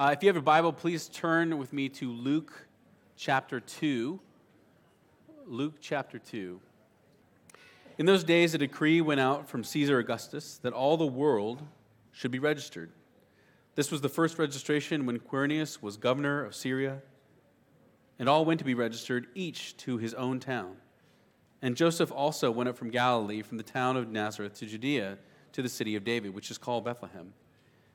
Uh, if you have a Bible, please turn with me to Luke chapter 2. Luke chapter 2. In those days, a decree went out from Caesar Augustus that all the world should be registered. This was the first registration when Quirinius was governor of Syria, and all went to be registered, each to his own town. And Joseph also went up from Galilee, from the town of Nazareth to Judea, to the city of David, which is called Bethlehem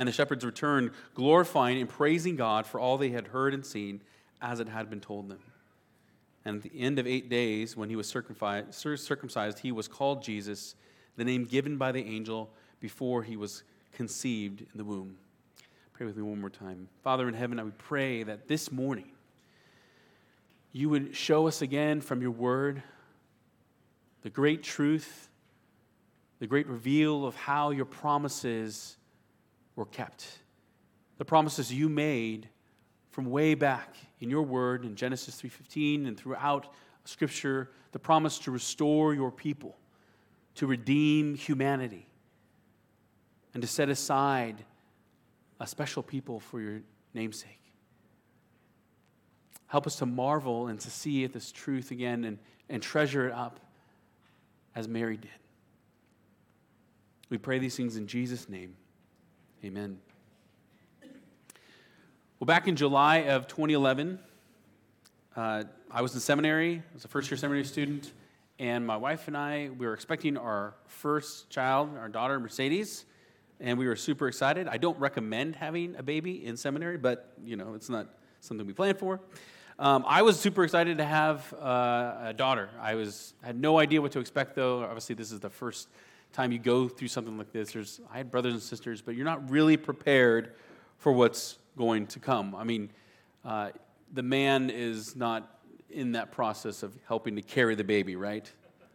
And the shepherds returned, glorifying and praising God for all they had heard and seen as it had been told them. And at the end of eight days, when he was circumcised, he was called Jesus, the name given by the angel before he was conceived in the womb. Pray with me one more time. Father in heaven, I would pray that this morning you would show us again from your word the great truth, the great reveal of how your promises were kept. The promises you made from way back in your word in Genesis 3:15 and throughout scripture, the promise to restore your people, to redeem humanity, and to set aside a special people for your namesake. Help us to marvel and to see this truth again and, and treasure it up as Mary did. We pray these things in Jesus' name. Amen. Well, back in July of 2011, uh, I was in seminary. I was a first year seminary student. And my wife and I, we were expecting our first child, our daughter, Mercedes. And we were super excited. I don't recommend having a baby in seminary, but, you know, it's not something we planned for. Um, I was super excited to have uh, a daughter. I was had no idea what to expect, though. Obviously, this is the first time you go through something like this, there's, I had brothers and sisters, but you're not really prepared for what's going to come. I mean, uh, the man is not in that process of helping to carry the baby, right?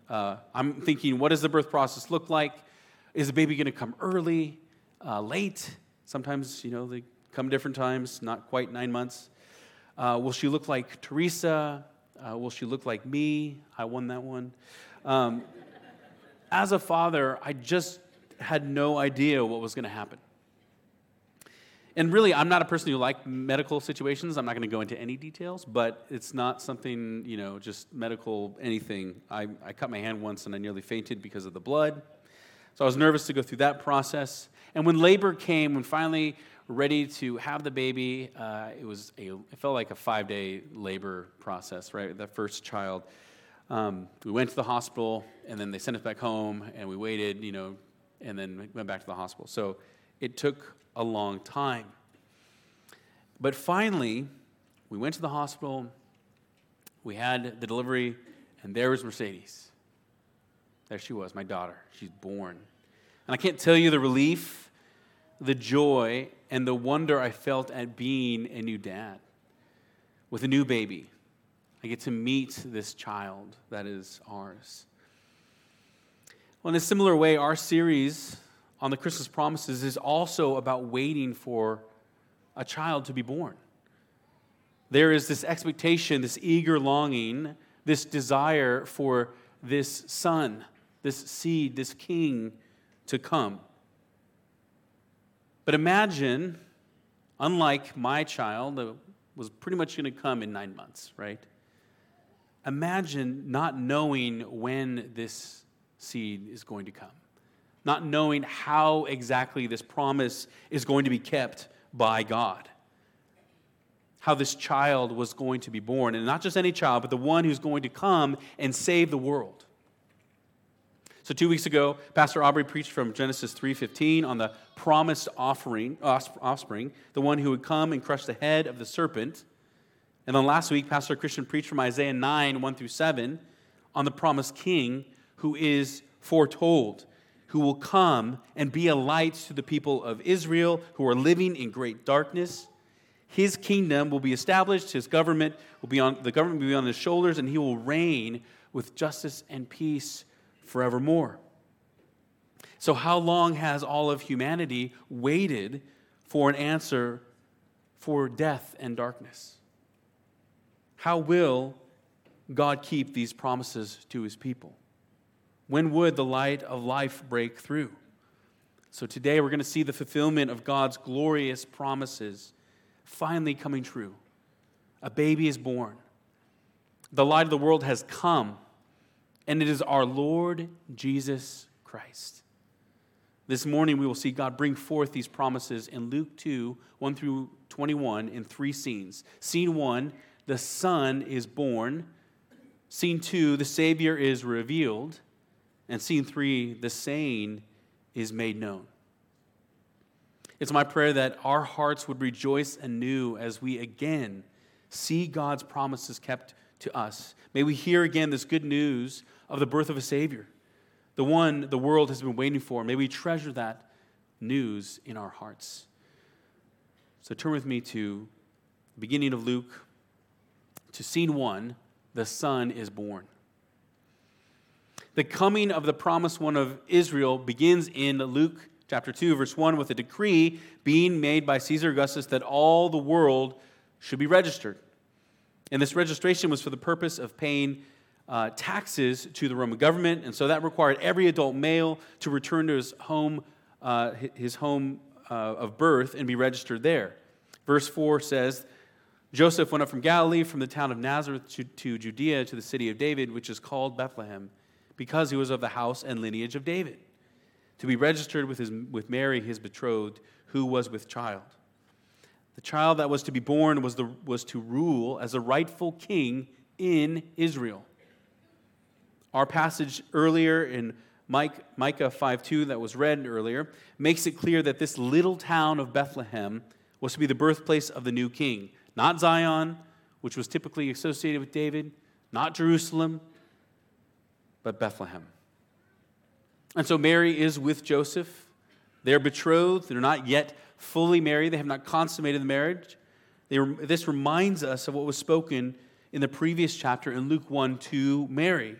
Uh, I'm thinking, what does the birth process look like? Is the baby going to come early, uh, late? Sometimes, you know, they come different times, not quite nine months. Uh, will she look like Teresa? Uh, will she look like me? I won that one. Um, as a father, I just had no idea what was going to happen. And really, I'm not a person who like medical situations. I'm not going to go into any details, but it's not something, you know, just medical anything. I, I cut my hand once and I nearly fainted because of the blood. So I was nervous to go through that process. And when labor came, when finally ready to have the baby, uh, it was a, it felt like a five day labor process, right? The first child. Um, we went to the hospital, and then they sent us back home, and we waited, you know, and then went back to the hospital. So it took a long time. But finally, we went to the hospital, we had the delivery, and there was Mercedes. There she was, my daughter. She's born. And I can't tell you the relief, the joy, and the wonder I felt at being a new dad with a new baby I get to meet this child that is ours. Well, in a similar way, our series on the Christmas promises is also about waiting for a child to be born. there is this expectation, this eager longing, this desire for this son, this seed, this king to come. But imagine, unlike my child that was pretty much going to come in nine months, right? Imagine not knowing when this seed is going to come, not knowing how exactly this promise is going to be kept by God. How this child was going to be born, and not just any child, but the one who's going to come and save the world. So two weeks ago, Pastor Aubrey preached from Genesis 3:15 on the promised offering, offspring, the one who would come and crush the head of the serpent. And then last week, Pastor Christian preached from Isaiah 9, 1 through 7, on the promised king who is foretold, who will come and be a light to the people of Israel who are living in great darkness. His kingdom will be established, his government will be on the government will be on his shoulders, and he will reign with justice and peace forevermore. So, how long has all of humanity waited for an answer for death and darkness? How will God keep these promises to his people? When would the light of life break through? So, today we're going to see the fulfillment of God's glorious promises finally coming true. A baby is born. The light of the world has come and it is our Lord Jesus Christ. This morning, we will see God bring forth these promises in Luke 2 1 through 21 in three scenes. Scene 1, the Son is born. Scene 2, the Savior is revealed. And scene 3, the saying is made known. It's my prayer that our hearts would rejoice anew as we again see God's promises kept to us. May we hear again this good news of the birth of a Savior, the one the world has been waiting for. May we treasure that news in our hearts. So turn with me to the beginning of Luke, to scene one the Son is born. The coming of the promised one of Israel begins in Luke chapter 2, verse 1, with a decree being made by Caesar Augustus that all the world should be registered. And this registration was for the purpose of paying uh, taxes to the Roman government, and so that required every adult male to return to his home, uh, his home uh, of birth, and be registered there. Verse 4 says, Joseph went up from Galilee, from the town of Nazareth to, to Judea, to the city of David, which is called Bethlehem, because he was of the house and lineage of David, to be registered with, his, with Mary, his betrothed, who was with child. The child that was to be born was, the, was to rule as a rightful king in Israel. Our passage earlier in Micah 5:2 that was read earlier makes it clear that this little town of Bethlehem was to be the birthplace of the new king, not Zion, which was typically associated with David, not Jerusalem, but Bethlehem. And so Mary is with Joseph. They're betrothed. They're not yet fully married. They have not consummated the marriage. They, this reminds us of what was spoken in the previous chapter in Luke 1 to Mary.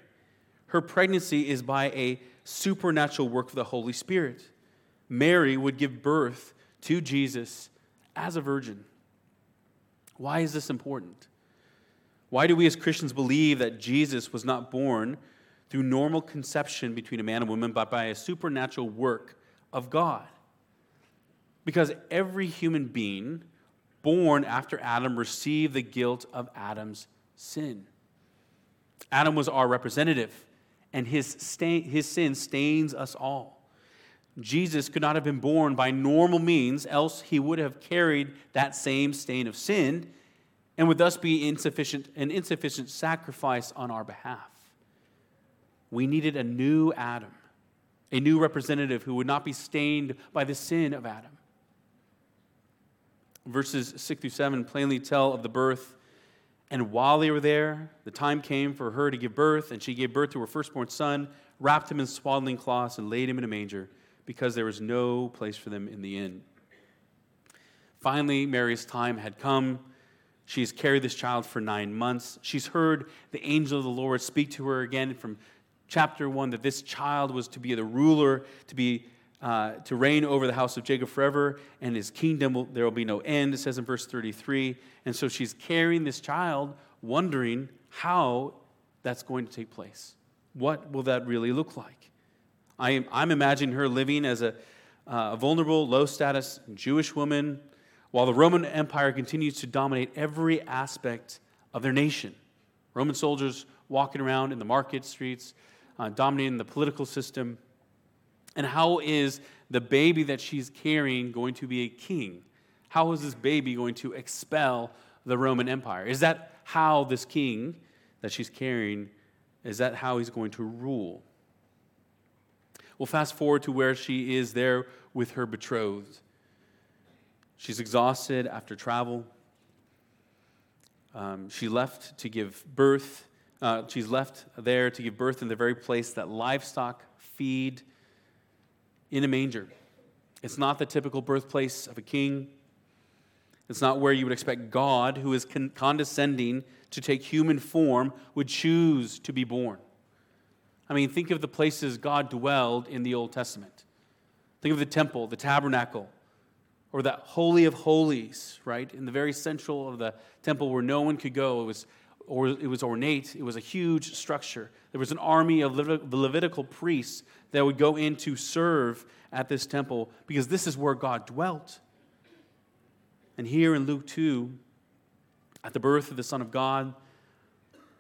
Her pregnancy is by a supernatural work of the Holy Spirit. Mary would give birth to Jesus as a virgin. Why is this important? Why do we as Christians believe that Jesus was not born through normal conception between a man and woman, but by a supernatural work of God? Because every human being born after Adam received the guilt of Adam's sin. Adam was our representative and his, stain, his sin stains us all. Jesus could not have been born by normal means, else he would have carried that same stain of sin and would thus be insufficient, an insufficient sacrifice on our behalf. We needed a new Adam, a new representative who would not be stained by the sin of Adam. Verses 6 through 7 plainly tell of the birth and while they were there, the time came for her to give birth, and she gave birth to her firstborn son, wrapped him in swaddling cloths, and laid him in a manger, because there was no place for them in the inn. Finally, Mary's time had come. She's carried this child for nine months. She's heard the angel of the Lord speak to her again from chapter one that this child was to be the ruler, to be uh, to reign over the house of Jacob forever, and his kingdom will, there will be no end, it says in verse 33. And so she's carrying this child, wondering how that's going to take place. What will that really look like? I am, I'm imagining her living as a, uh, a vulnerable, low status Jewish woman while the Roman Empire continues to dominate every aspect of their nation. Roman soldiers walking around in the market streets, uh, dominating the political system. And how is the baby that she's carrying going to be a king? How is this baby going to expel the Roman Empire? Is that how this king that she's carrying, is that how he's going to rule? We'll fast forward to where she is there with her betrothed. She's exhausted after travel. Um, she left to give birth. Uh, she's left there to give birth in the very place that livestock feed in a manger. It's not the typical birthplace of a king. It's not where you would expect God, who is con- condescending to take human form, would choose to be born. I mean, think of the places God dwelled in the Old Testament. Think of the temple, the tabernacle, or that Holy of Holies, right? In the very central of the temple where no one could go. It was, or it was ornate, it was a huge structure. There was an army of the Levitical priests that would go in to serve at this temple because this is where God dwelt. And here in Luke 2, at the birth of the Son of God,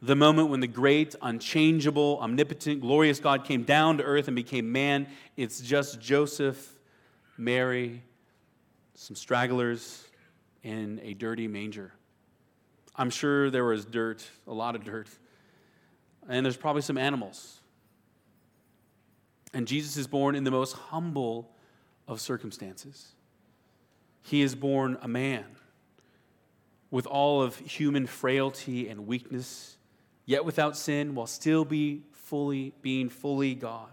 the moment when the great, unchangeable, omnipotent, glorious God came down to earth and became man, it's just Joseph, Mary, some stragglers, in a dirty manger. I'm sure there was dirt, a lot of dirt, and there's probably some animals. And Jesus is born in the most humble of circumstances. He is born a man with all of human frailty and weakness, yet without sin, while still be fully being fully God.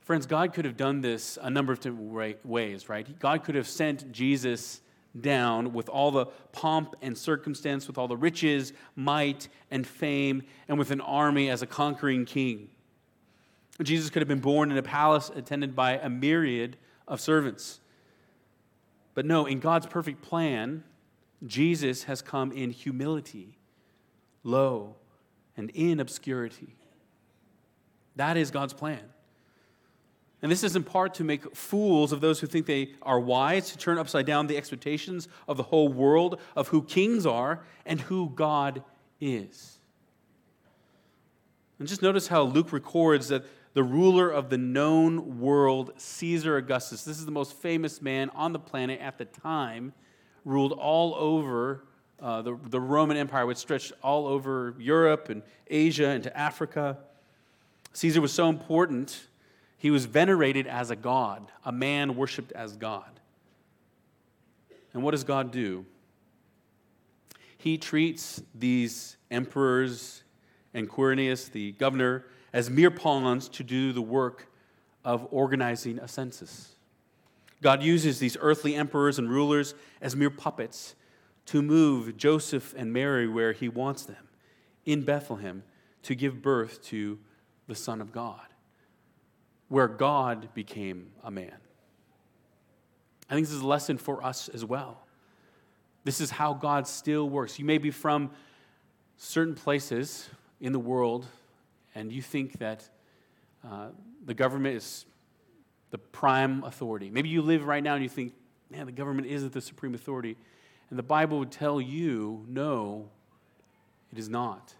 Friends, God could have done this a number of different ways, right? God could have sent Jesus down with all the pomp and circumstance, with all the riches, might, and fame, and with an army as a conquering king. Jesus could have been born in a palace attended by a myriad of servants. But no, in God's perfect plan, Jesus has come in humility, low, and in obscurity. That is God's plan. And this is in part to make fools of those who think they are wise, to turn upside down the expectations of the whole world of who kings are and who God is. And just notice how Luke records that the ruler of the known world, Caesar Augustus. This is the most famous man on the planet at the time, ruled all over uh, the, the Roman Empire, which stretched all over Europe and Asia into Africa. Caesar was so important, he was venerated as a god, a man worshiped as God. And what does God do? He treats these emperors and Quirinius, the governor, as mere pawns to do the work of organizing a census. God uses these earthly emperors and rulers as mere puppets to move Joseph and Mary where he wants them, in Bethlehem, to give birth to the Son of God, where God became a man. I think this is a lesson for us as well. This is how God still works. You may be from certain places in the world and you think that uh, the government is the prime authority. Maybe you live right now and you think, man, the government isn't the supreme authority. And the Bible would tell you, no, it is not.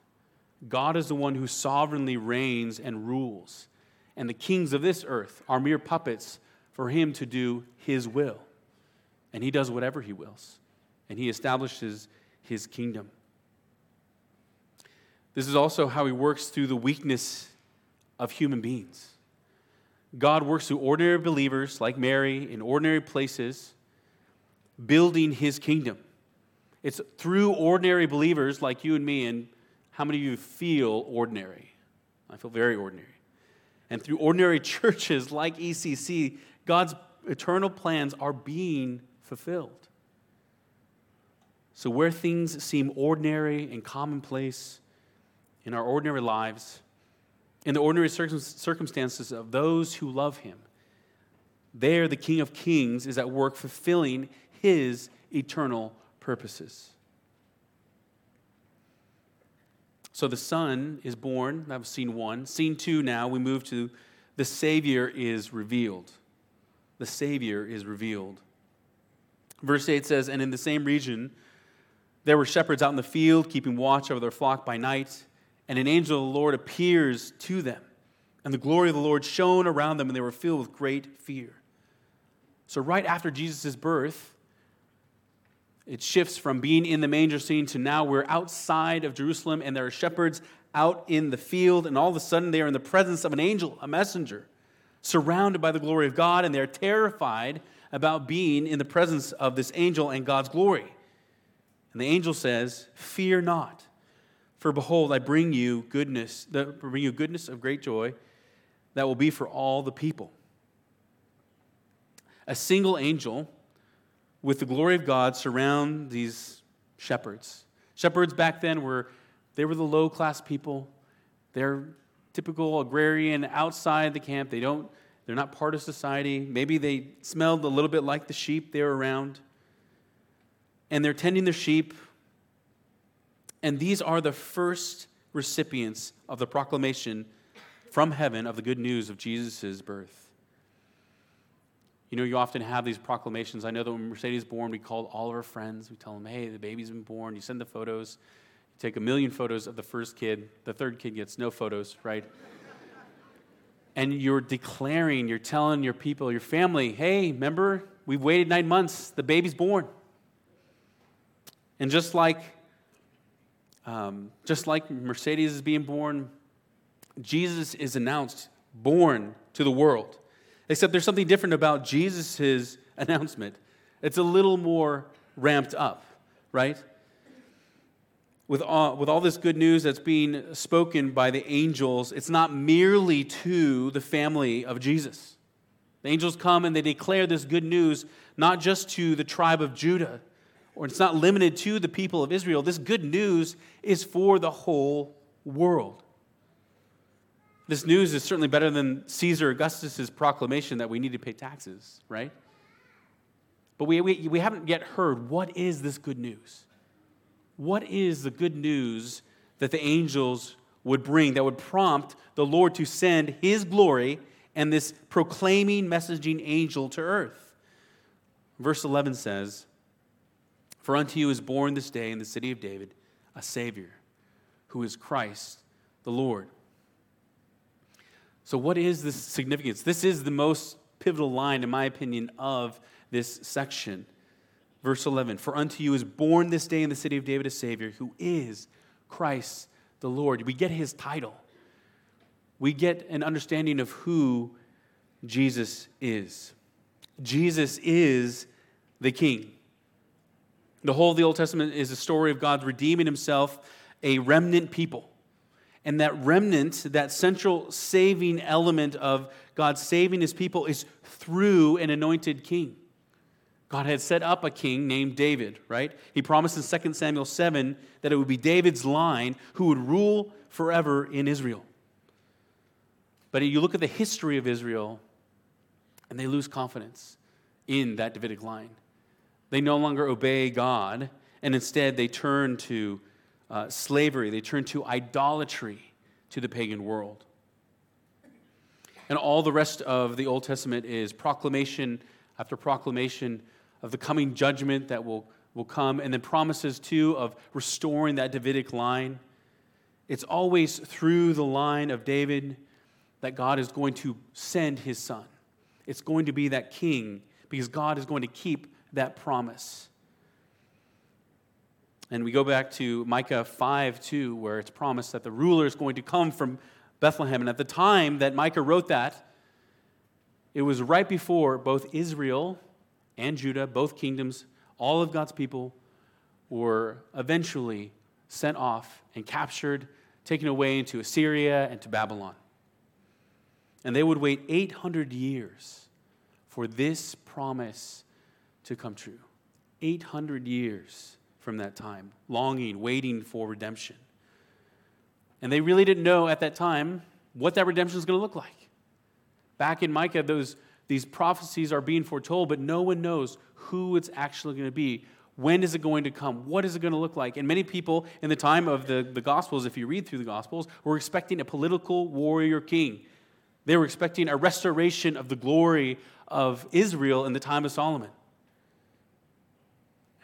God is the one who sovereignly reigns and rules. And the kings of this earth are mere puppets for him to do his will. And he does whatever he wills. And he establishes his kingdom. This is also how he works through the weakness of human beings. God works through ordinary believers like Mary in ordinary places, building his kingdom. It's through ordinary believers like you and me, and how many of you feel ordinary? I feel very ordinary. And through ordinary churches like ECC, God's eternal plans are being fulfilled. So, where things seem ordinary and commonplace, in our ordinary lives, in the ordinary circumstances of those who love him. There, the King of Kings is at work fulfilling his eternal purposes. So the Son is born. That was scene one. Scene two now, we move to the Savior is revealed. The Savior is revealed. Verse 8 says, And in the same region, there were shepherds out in the field, keeping watch over their flock by night, and an angel of the Lord appears to them. And the glory of the Lord shone around them, and they were filled with great fear. So, right after Jesus' birth, it shifts from being in the manger scene to now we're outside of Jerusalem, and there are shepherds out in the field, and all of a sudden they are in the presence of an angel, a messenger, surrounded by the glory of God, and they're terrified about being in the presence of this angel and God's glory. And the angel says, Fear not, for behold, I bring you goodness, the, bring you goodness of great joy that will be for all the people. A single angel with the glory of God surround these shepherds. Shepherds back then were they were the low class people. They're typical agrarian outside the camp. They don't they're not part of society. Maybe they smelled a little bit like the sheep they were around. And they're tending their sheep. And these are the first recipients of the proclamation from heaven of the good news of Jesus' birth. You know, you often have these proclamations. I know that when Mercedes born, we called all of our friends. We tell them, hey, the baby's been born. You send the photos. You take a million photos of the first kid. The third kid gets no photos, right? and you're declaring, you're telling your people, your family, hey, remember, we've waited nine months, the baby's born. And just like, um, just like Mercedes is being born, Jesus is announced, born to the world. Except there's something different about Jesus' announcement. It's a little more ramped up, right? with all, with all this good news that's being spoken by the angels, it's not merely to the family of Jesus. The angels come and they declare this good news not just to the tribe of Judah, or it's not limited to the people of Israel. This good news is for the whole world. This news is certainly better than Caesar Augustus' proclamation that we need to pay taxes, right? But we, we, we haven't yet heard what is this good news? what is the good news that the angels would bring that would prompt the Lord to send his glory and this proclaiming, messaging angel to earth? Verse 11 says, For unto you is born this day in the city of David a Savior, who is Christ the Lord. So, what is the significance? This is the most pivotal line, in my opinion, of this section. Verse 11 For unto you is born this day in the city of David a Savior, who is Christ the Lord. We get his title, we get an understanding of who Jesus is. Jesus is the King. The whole of the Old Testament is a story of God redeeming himself, a remnant people. And that remnant, that central saving element of God saving his people, is through an anointed king. God had set up a king named David, right? He promised in 2 Samuel 7 that it would be David's line who would rule forever in Israel. But you look at the history of Israel, and they lose confidence in that Davidic line. They no longer obey God, and instead they turn to uh, slavery, they turn to idolatry to the pagan world. And all the rest of the Old Testament is proclamation after proclamation of the coming judgment that will, will come, and then promises too of restoring that Davidic line. It's always through the line of David that God is going to send his son. It's going to be that king because God is going to keep that promise. And we go back to Micah 5 2, where it's promised that the ruler is going to come from Bethlehem. And at the time that Micah wrote that, it was right before both Israel and Judah, both kingdoms, all of God's people were eventually sent off and captured, taken away into Assyria and to Babylon. And they would wait 800 years for this promise to come true. 800 years from that time, longing, waiting for redemption. And they really didn't know at that time what that redemption is going to look like. Back in Micah, those, these prophecies are being foretold, but no one knows who it's actually going to be. When is it going to come? What is it going to look like? And many people in the time of the, the Gospels, if you read through the Gospels, were expecting a political warrior king. They were expecting a restoration of the glory of Israel in the time of Solomon.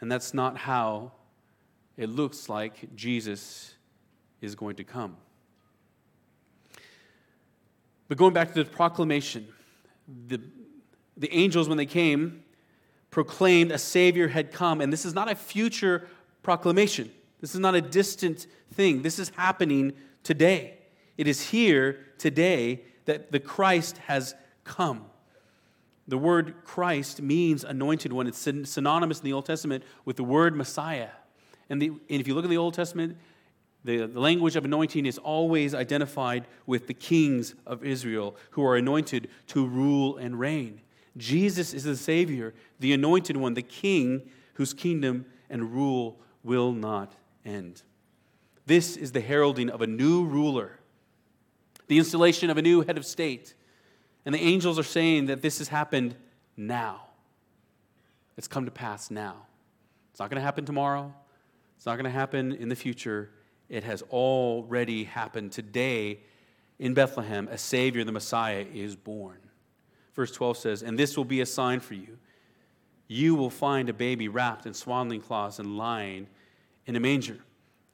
And that's not how it looks like Jesus is going to come. But going back to the proclamation, the, the angels, when they came, proclaimed a Savior had come. And this is not a future proclamation, this is not a distant thing. This is happening today. It is here today that the Christ has come. The word Christ means anointed one. It's synonymous in the Old Testament with the word Messiah. And, the, and if you look at the Old Testament, the, the language of anointing is always identified with the kings of Israel who are anointed to rule and reign. Jesus is the Savior, the anointed one, the King whose kingdom and rule will not end. This is the heralding of a new ruler, the installation of a new head of state. And the angels are saying that this has happened now. It's come to pass now. It's not going to happen tomorrow. It's not going to happen in the future. It has already happened today in Bethlehem. A Savior, the Messiah, is born. Verse 12 says, And this will be a sign for you. You will find a baby wrapped in swaddling cloths and lying in a manger.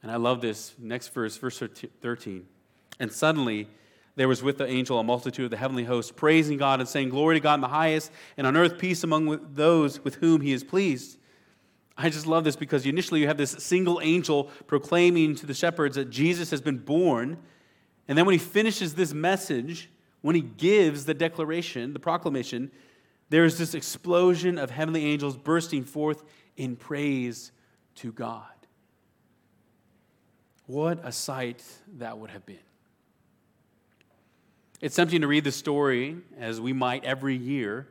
And I love this next verse, verse 13. And suddenly there was with the angel a multitude of the heavenly hosts, praising God and saying, Glory to God in the highest, and on earth peace among those with whom he is pleased. I just love this because initially you have this single angel proclaiming to the shepherds that Jesus has been born. And then when he finishes this message, when he gives the declaration, the proclamation, there is this explosion of heavenly angels bursting forth in praise to God. What a sight that would have been. It's tempting to read the story, as we might every year,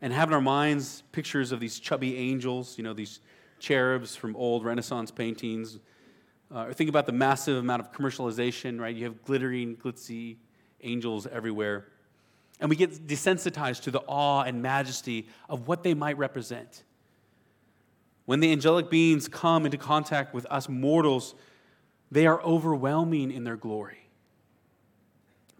and have in our minds pictures of these chubby angels, you know, these cherubs from old Renaissance paintings. Uh, or think about the massive amount of commercialization, right? You have glittering, glitzy angels everywhere. And we get desensitized to the awe and majesty of what they might represent. When the angelic beings come into contact with us mortals, they are overwhelming in their glory.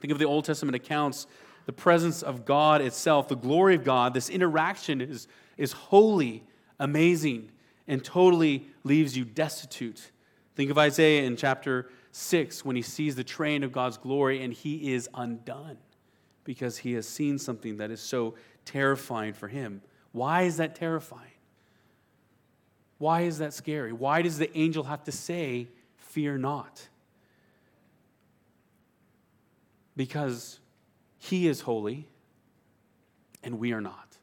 Think of the Old Testament accounts the presence of God itself, the glory of God, this interaction is, is holy, amazing, and totally leaves you destitute. Think of Isaiah in chapter 6 when he sees the train of God's glory and he is undone because he has seen something that is so terrifying for him. Why is that terrifying? Why is that scary? Why does the angel have to say, Fear not? Because he is holy, and we are not.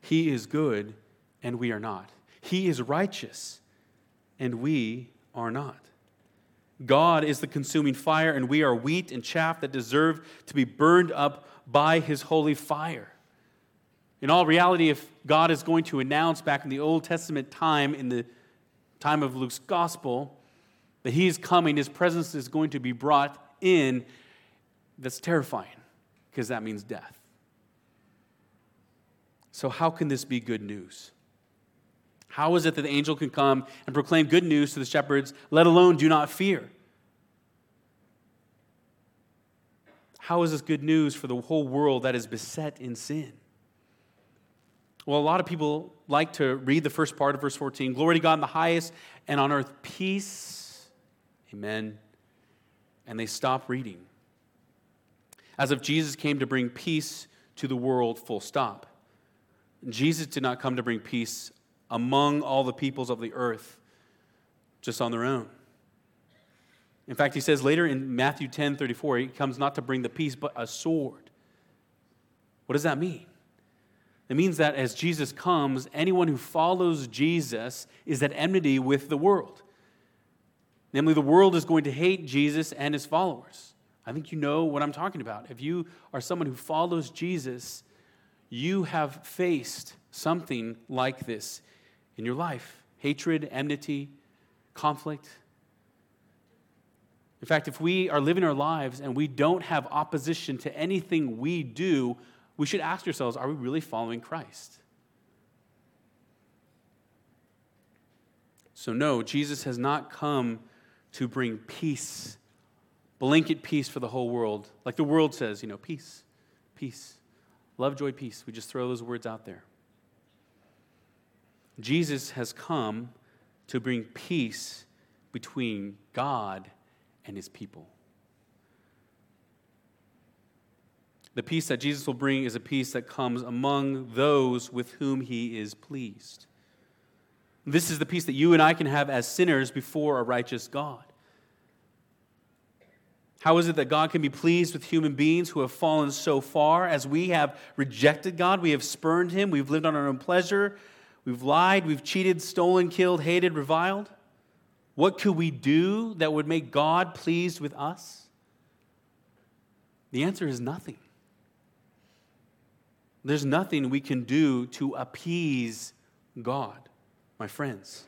He is good, and we are not. He is righteous, and we are not. God is the consuming fire, and we are wheat and chaff that deserve to be burned up by his holy fire. In all reality, if God is going to announce back in the Old Testament time, in the time of Luke's gospel, that he is coming, his presence is going to be brought in that's terrifying because that means death. So, how can this be good news? How is it that the angel can come and proclaim good news to the shepherds, let alone do not fear? How is this good news for the whole world that is beset in sin? Well, a lot of people like to read the first part of verse 14 Glory to God in the highest, and on earth peace. Amen. And they stop reading as if Jesus came to bring peace to the world, full stop. Jesus did not come to bring peace among all the peoples of the earth just on their own. In fact, he says later in Matthew 10 34, he comes not to bring the peace, but a sword. What does that mean? It means that as Jesus comes, anyone who follows Jesus is at enmity with the world. Namely, the world is going to hate Jesus and his followers. I think you know what I'm talking about. If you are someone who follows Jesus, you have faced something like this in your life hatred, enmity, conflict. In fact, if we are living our lives and we don't have opposition to anything we do, we should ask ourselves are we really following Christ? So, no, Jesus has not come to bring peace, blanket peace for the whole world. Like the world says, you know, peace, peace, love, joy, peace. We just throw those words out there. Jesus has come to bring peace between God and his people. The peace that Jesus will bring is a peace that comes among those with whom he is pleased. This is the peace that you and I can have as sinners before a righteous God. How is it that God can be pleased with human beings who have fallen so far as we have rejected God? We have spurned Him. We've lived on our own pleasure. We've lied. We've cheated, stolen, killed, hated, reviled. What could we do that would make God pleased with us? The answer is nothing. There's nothing we can do to appease God, my friends.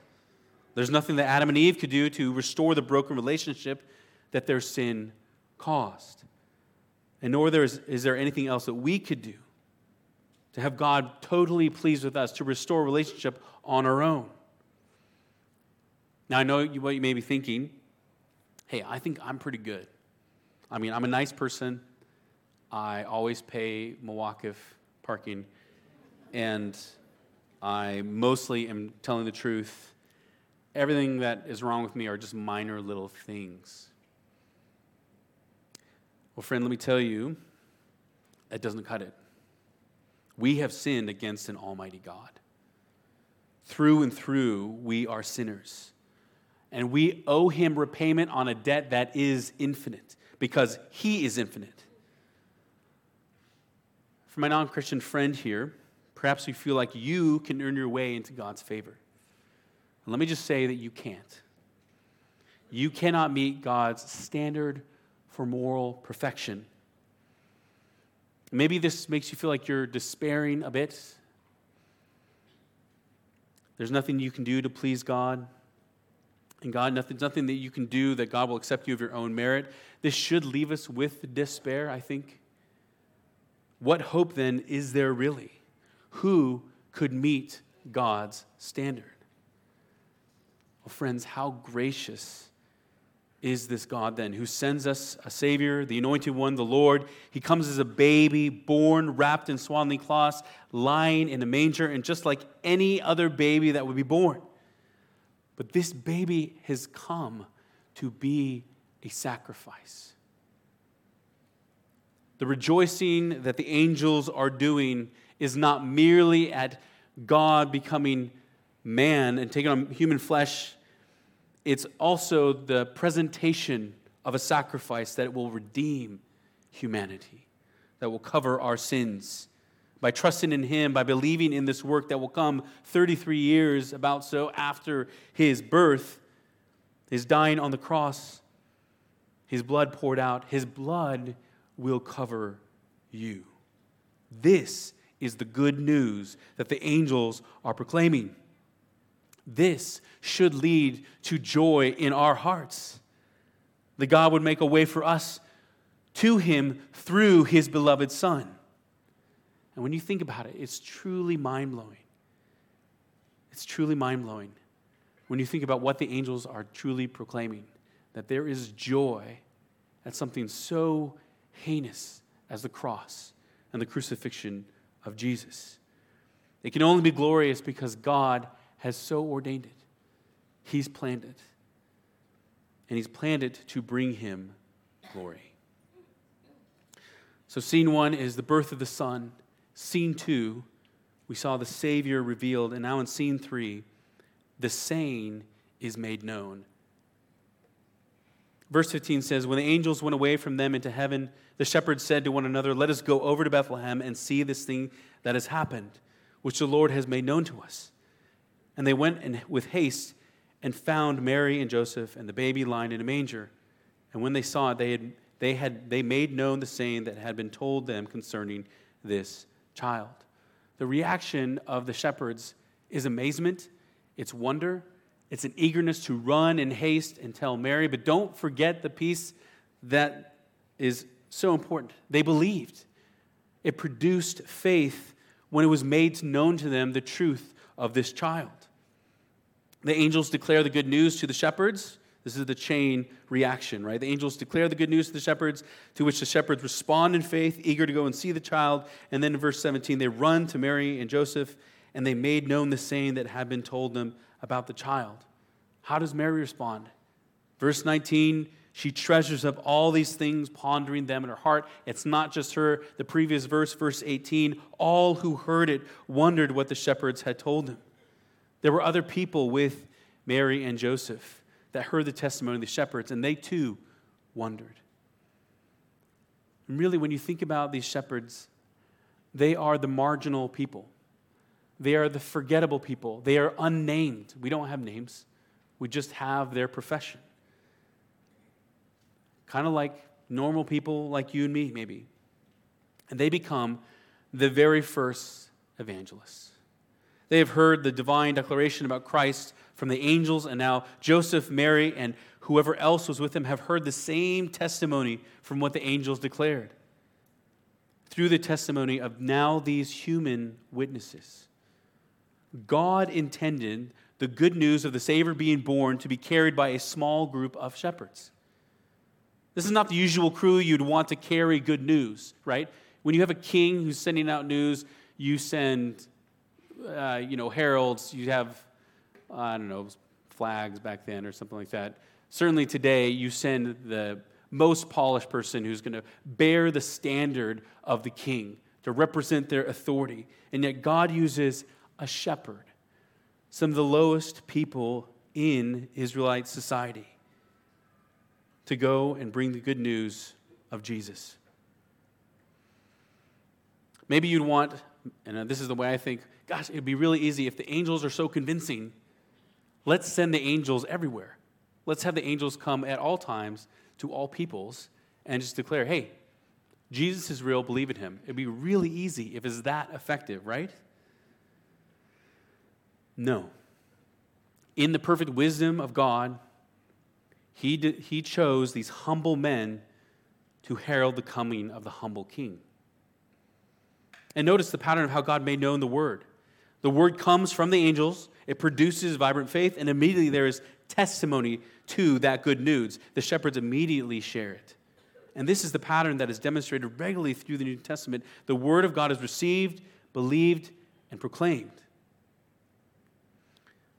There's nothing that Adam and Eve could do to restore the broken relationship that their sin caused. And nor there is, is there anything else that we could do to have God totally pleased with us, to restore relationship on our own. Now, I know what you may be thinking hey, I think I'm pretty good. I mean, I'm a nice person. I always pay Milwaukee parking, and I mostly am telling the truth. Everything that is wrong with me are just minor little things. Well, friend, let me tell you, that doesn't cut it. We have sinned against an almighty God. Through and through, we are sinners. And we owe him repayment on a debt that is infinite because he is infinite. For my non Christian friend here, perhaps you feel like you can earn your way into God's favor. And let me just say that you can't. You cannot meet God's standard for moral perfection. Maybe this makes you feel like you're despairing a bit. There's nothing you can do to please God. And God, nothing, nothing that you can do that God will accept you of your own merit. This should leave us with despair, I think. What hope then is there really? Who could meet God's standard? Well, friends, how gracious is this God then who sends us a Savior, the Anointed One, the Lord? He comes as a baby, born, wrapped in swaddling cloths, lying in a manger, and just like any other baby that would be born. But this baby has come to be a sacrifice. The rejoicing that the angels are doing is not merely at God becoming man and taking on human flesh, it's also the presentation of a sacrifice that will redeem humanity, that will cover our sins by trusting in Him, by believing in this work that will come 33 years about so after His birth, His dying on the cross, His blood poured out, His blood will cover you. This is the good news that the angels are proclaiming. This should lead to joy in our hearts. That God would make a way for us to Him through His beloved Son. And when you think about it, it's truly mind blowing. It's truly mind blowing when you think about what the angels are truly proclaiming that there is joy at something so heinous as the cross and the crucifixion of Jesus. It can only be glorious because God has so ordained it. He's planned it. And He's planned it to bring Him glory. So, scene one is the birth of the Son. Scene two, we saw the Savior revealed. And now in scene three, the saying is made known. Verse 15 says, When the angels went away from them into heaven, the shepherds said to one another, Let us go over to Bethlehem and see this thing that has happened, which the Lord has made known to us. And they went in, with haste and found Mary and Joseph and the baby lying in a manger. And when they saw it, they had, they had they made known the saying that had been told them concerning this child. The reaction of the shepherds is amazement, it's wonder, it's an eagerness to run in haste and tell Mary. But don't forget the piece that is so important. They believed. It produced faith when it was made known to them the truth of this child. The angels declare the good news to the shepherds. This is the chain reaction, right? The angels declare the good news to the shepherds, to which the shepherds respond in faith, eager to go and see the child. And then in verse 17, they run to Mary and Joseph, and they made known the saying that had been told them about the child. How does Mary respond? Verse 19, she treasures up all these things, pondering them in her heart. It's not just her. The previous verse, verse 18, all who heard it wondered what the shepherds had told them. There were other people with Mary and Joseph that heard the testimony of the shepherds, and they too wondered. And really, when you think about these shepherds, they are the marginal people. They are the forgettable people. They are unnamed. We don't have names, we just have their profession. Kind of like normal people like you and me, maybe. And they become the very first evangelists. They have heard the divine declaration about Christ from the angels, and now Joseph, Mary, and whoever else was with them have heard the same testimony from what the angels declared through the testimony of now these human witnesses. God intended the good news of the Savior being born to be carried by a small group of shepherds. This is not the usual crew you'd want to carry good news, right? When you have a king who's sending out news, you send uh, you know, heralds, you have, I don't know, flags back then or something like that. Certainly today, you send the most polished person who's going to bear the standard of the king to represent their authority. And yet, God uses a shepherd, some of the lowest people in Israelite society, to go and bring the good news of Jesus. Maybe you'd want, and this is the way I think, gosh, it'd be really easy if the angels are so convincing. Let's send the angels everywhere. Let's have the angels come at all times to all peoples and just declare, hey, Jesus is real, believe in him. It'd be really easy if it's that effective, right? No. In the perfect wisdom of God, he, he chose these humble men to herald the coming of the humble king. And notice the pattern of how God made known the word. The word comes from the angels, it produces vibrant faith, and immediately there is testimony to that good news. The shepherds immediately share it. And this is the pattern that is demonstrated regularly through the New Testament. The word of God is received, believed, and proclaimed.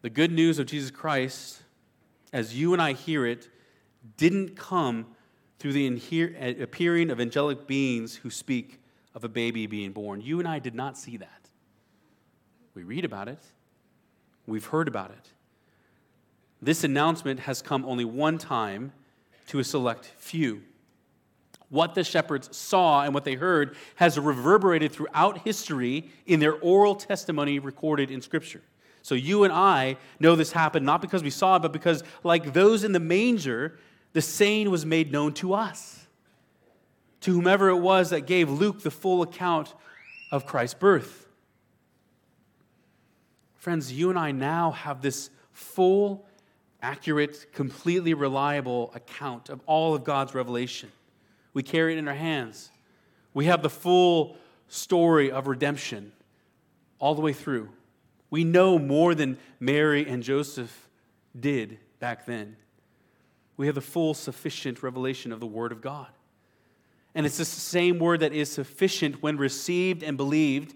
The good news of Jesus Christ, as you and I hear it, didn't come through the appearing of angelic beings who speak of a baby being born. You and I did not see that. We read about it, we've heard about it. This announcement has come only one time to a select few. What the shepherds saw and what they heard has reverberated throughout history in their oral testimony recorded in Scripture. So you and I know this happened not because we saw it, but because, like those in the manger, the saying was made known to us, to whomever it was that gave Luke the full account of Christ's birth. Friends, you and I now have this full, accurate, completely reliable account of all of God's revelation. We carry it in our hands. We have the full story of redemption all the way through. We know more than Mary and Joseph did back then. We have the full, sufficient revelation of the Word of God. And it's the same word that is sufficient when received and believed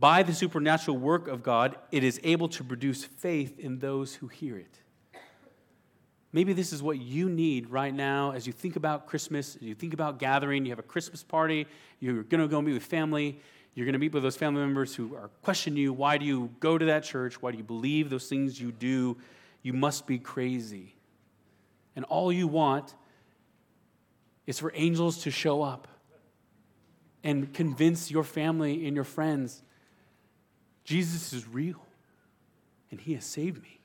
by the supernatural work of God, it is able to produce faith in those who hear it. Maybe this is what you need right now as you think about Christmas, as you think about gathering, you have a Christmas party, you're going to go meet with family, you're going to meet with those family members who are questioning you why do you go to that church? Why do you believe those things you do? You must be crazy. And all you want is for angels to show up and convince your family and your friends Jesus is real, and He has saved me.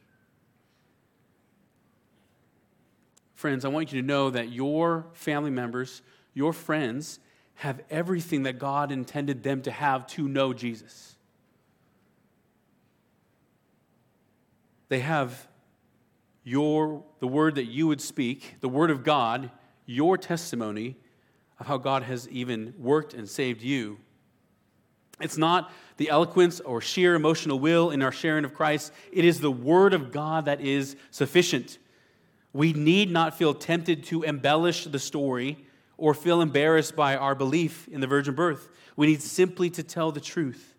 Friends, I want you to know that your family members, your friends, have everything that God intended them to have to know Jesus. They have your, the word that you would speak, the word of God, your testimony of how God has even worked and saved you. It's not the eloquence or sheer emotional will in our sharing of Christ. It is the Word of God that is sufficient. We need not feel tempted to embellish the story or feel embarrassed by our belief in the virgin birth. We need simply to tell the truth.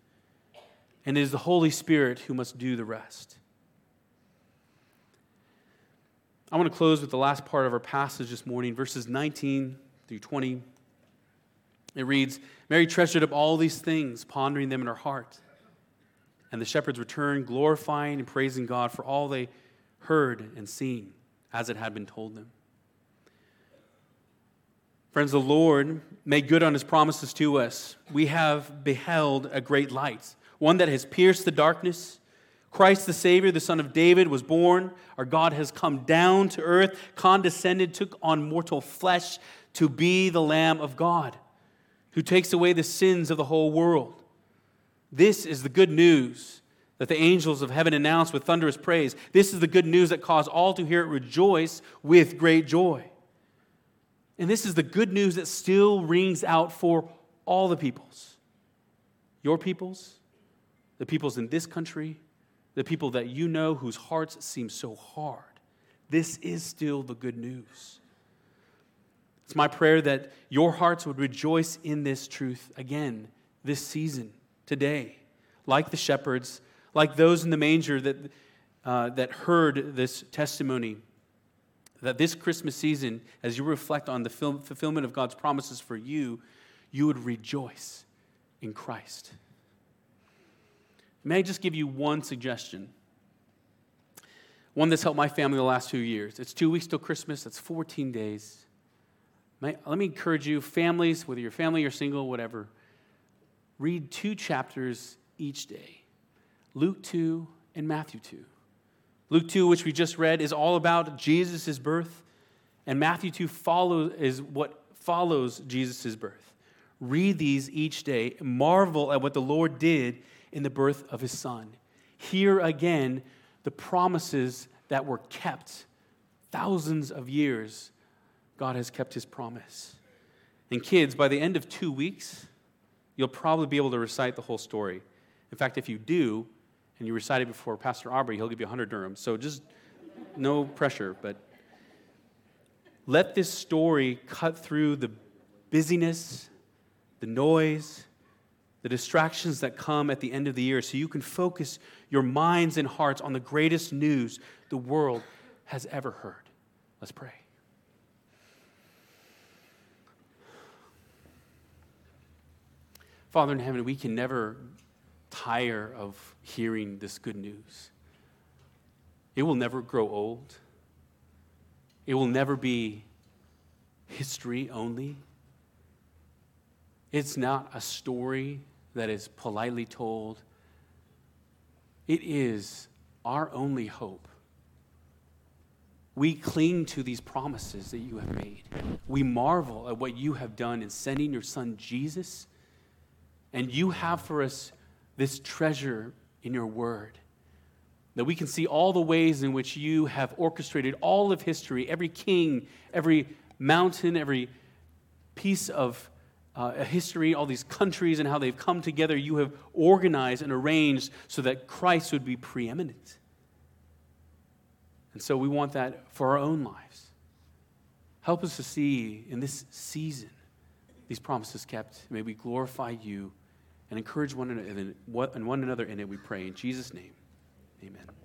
And it is the Holy Spirit who must do the rest. I want to close with the last part of our passage this morning, verses 19 through 20. It reads Mary treasured up all these things, pondering them in her heart. And the shepherds returned, glorifying and praising God for all they heard and seen, as it had been told them. Friends, the Lord made good on his promises to us. We have beheld a great light, one that has pierced the darkness. Christ the Savior, the Son of David, was born. Our God has come down to earth, condescended, took on mortal flesh to be the Lamb of God who takes away the sins of the whole world. This is the good news that the angels of heaven announce with thunderous praise. This is the good news that caused all to hear it rejoice with great joy. And this is the good news that still rings out for all the peoples your peoples, the peoples in this country, the people that you know whose hearts seem so hard. This is still the good news. It's my prayer that your hearts would rejoice in this truth again this season, today, like the shepherds, like those in the manger that, uh, that heard this testimony. That this Christmas season, as you reflect on the fulfillment of God's promises for you, you would rejoice in Christ. May I just give you one suggestion? One that's helped my family the last two years. It's two weeks till Christmas, that's 14 days. Let me encourage you, families, whether you're family or single, whatever, read two chapters each day Luke 2 and Matthew 2. Luke 2, which we just read, is all about Jesus' birth, and Matthew 2 follows, is what follows Jesus' birth. Read these each day, marvel at what the Lord did in the birth of his son. Hear again the promises that were kept thousands of years God has kept his promise. And kids, by the end of two weeks, you'll probably be able to recite the whole story. In fact, if you do, and you recite it before Pastor Aubrey, he'll give you 100 dirhams. So just no pressure, but let this story cut through the busyness, the noise, the distractions that come at the end of the year so you can focus your minds and hearts on the greatest news the world has ever heard. Let's pray. Father in heaven, we can never tire of hearing this good news. It will never grow old. It will never be history only. It's not a story that is politely told. It is our only hope. We cling to these promises that you have made. We marvel at what you have done in sending your son Jesus and you have for us this treasure in your word. That we can see all the ways in which you have orchestrated all of history, every king, every mountain, every piece of uh, history, all these countries and how they've come together. You have organized and arranged so that Christ would be preeminent. And so we want that for our own lives. Help us to see in this season these promises kept. May we glorify you and encourage one another, one another in it, we pray. In Jesus' name, amen.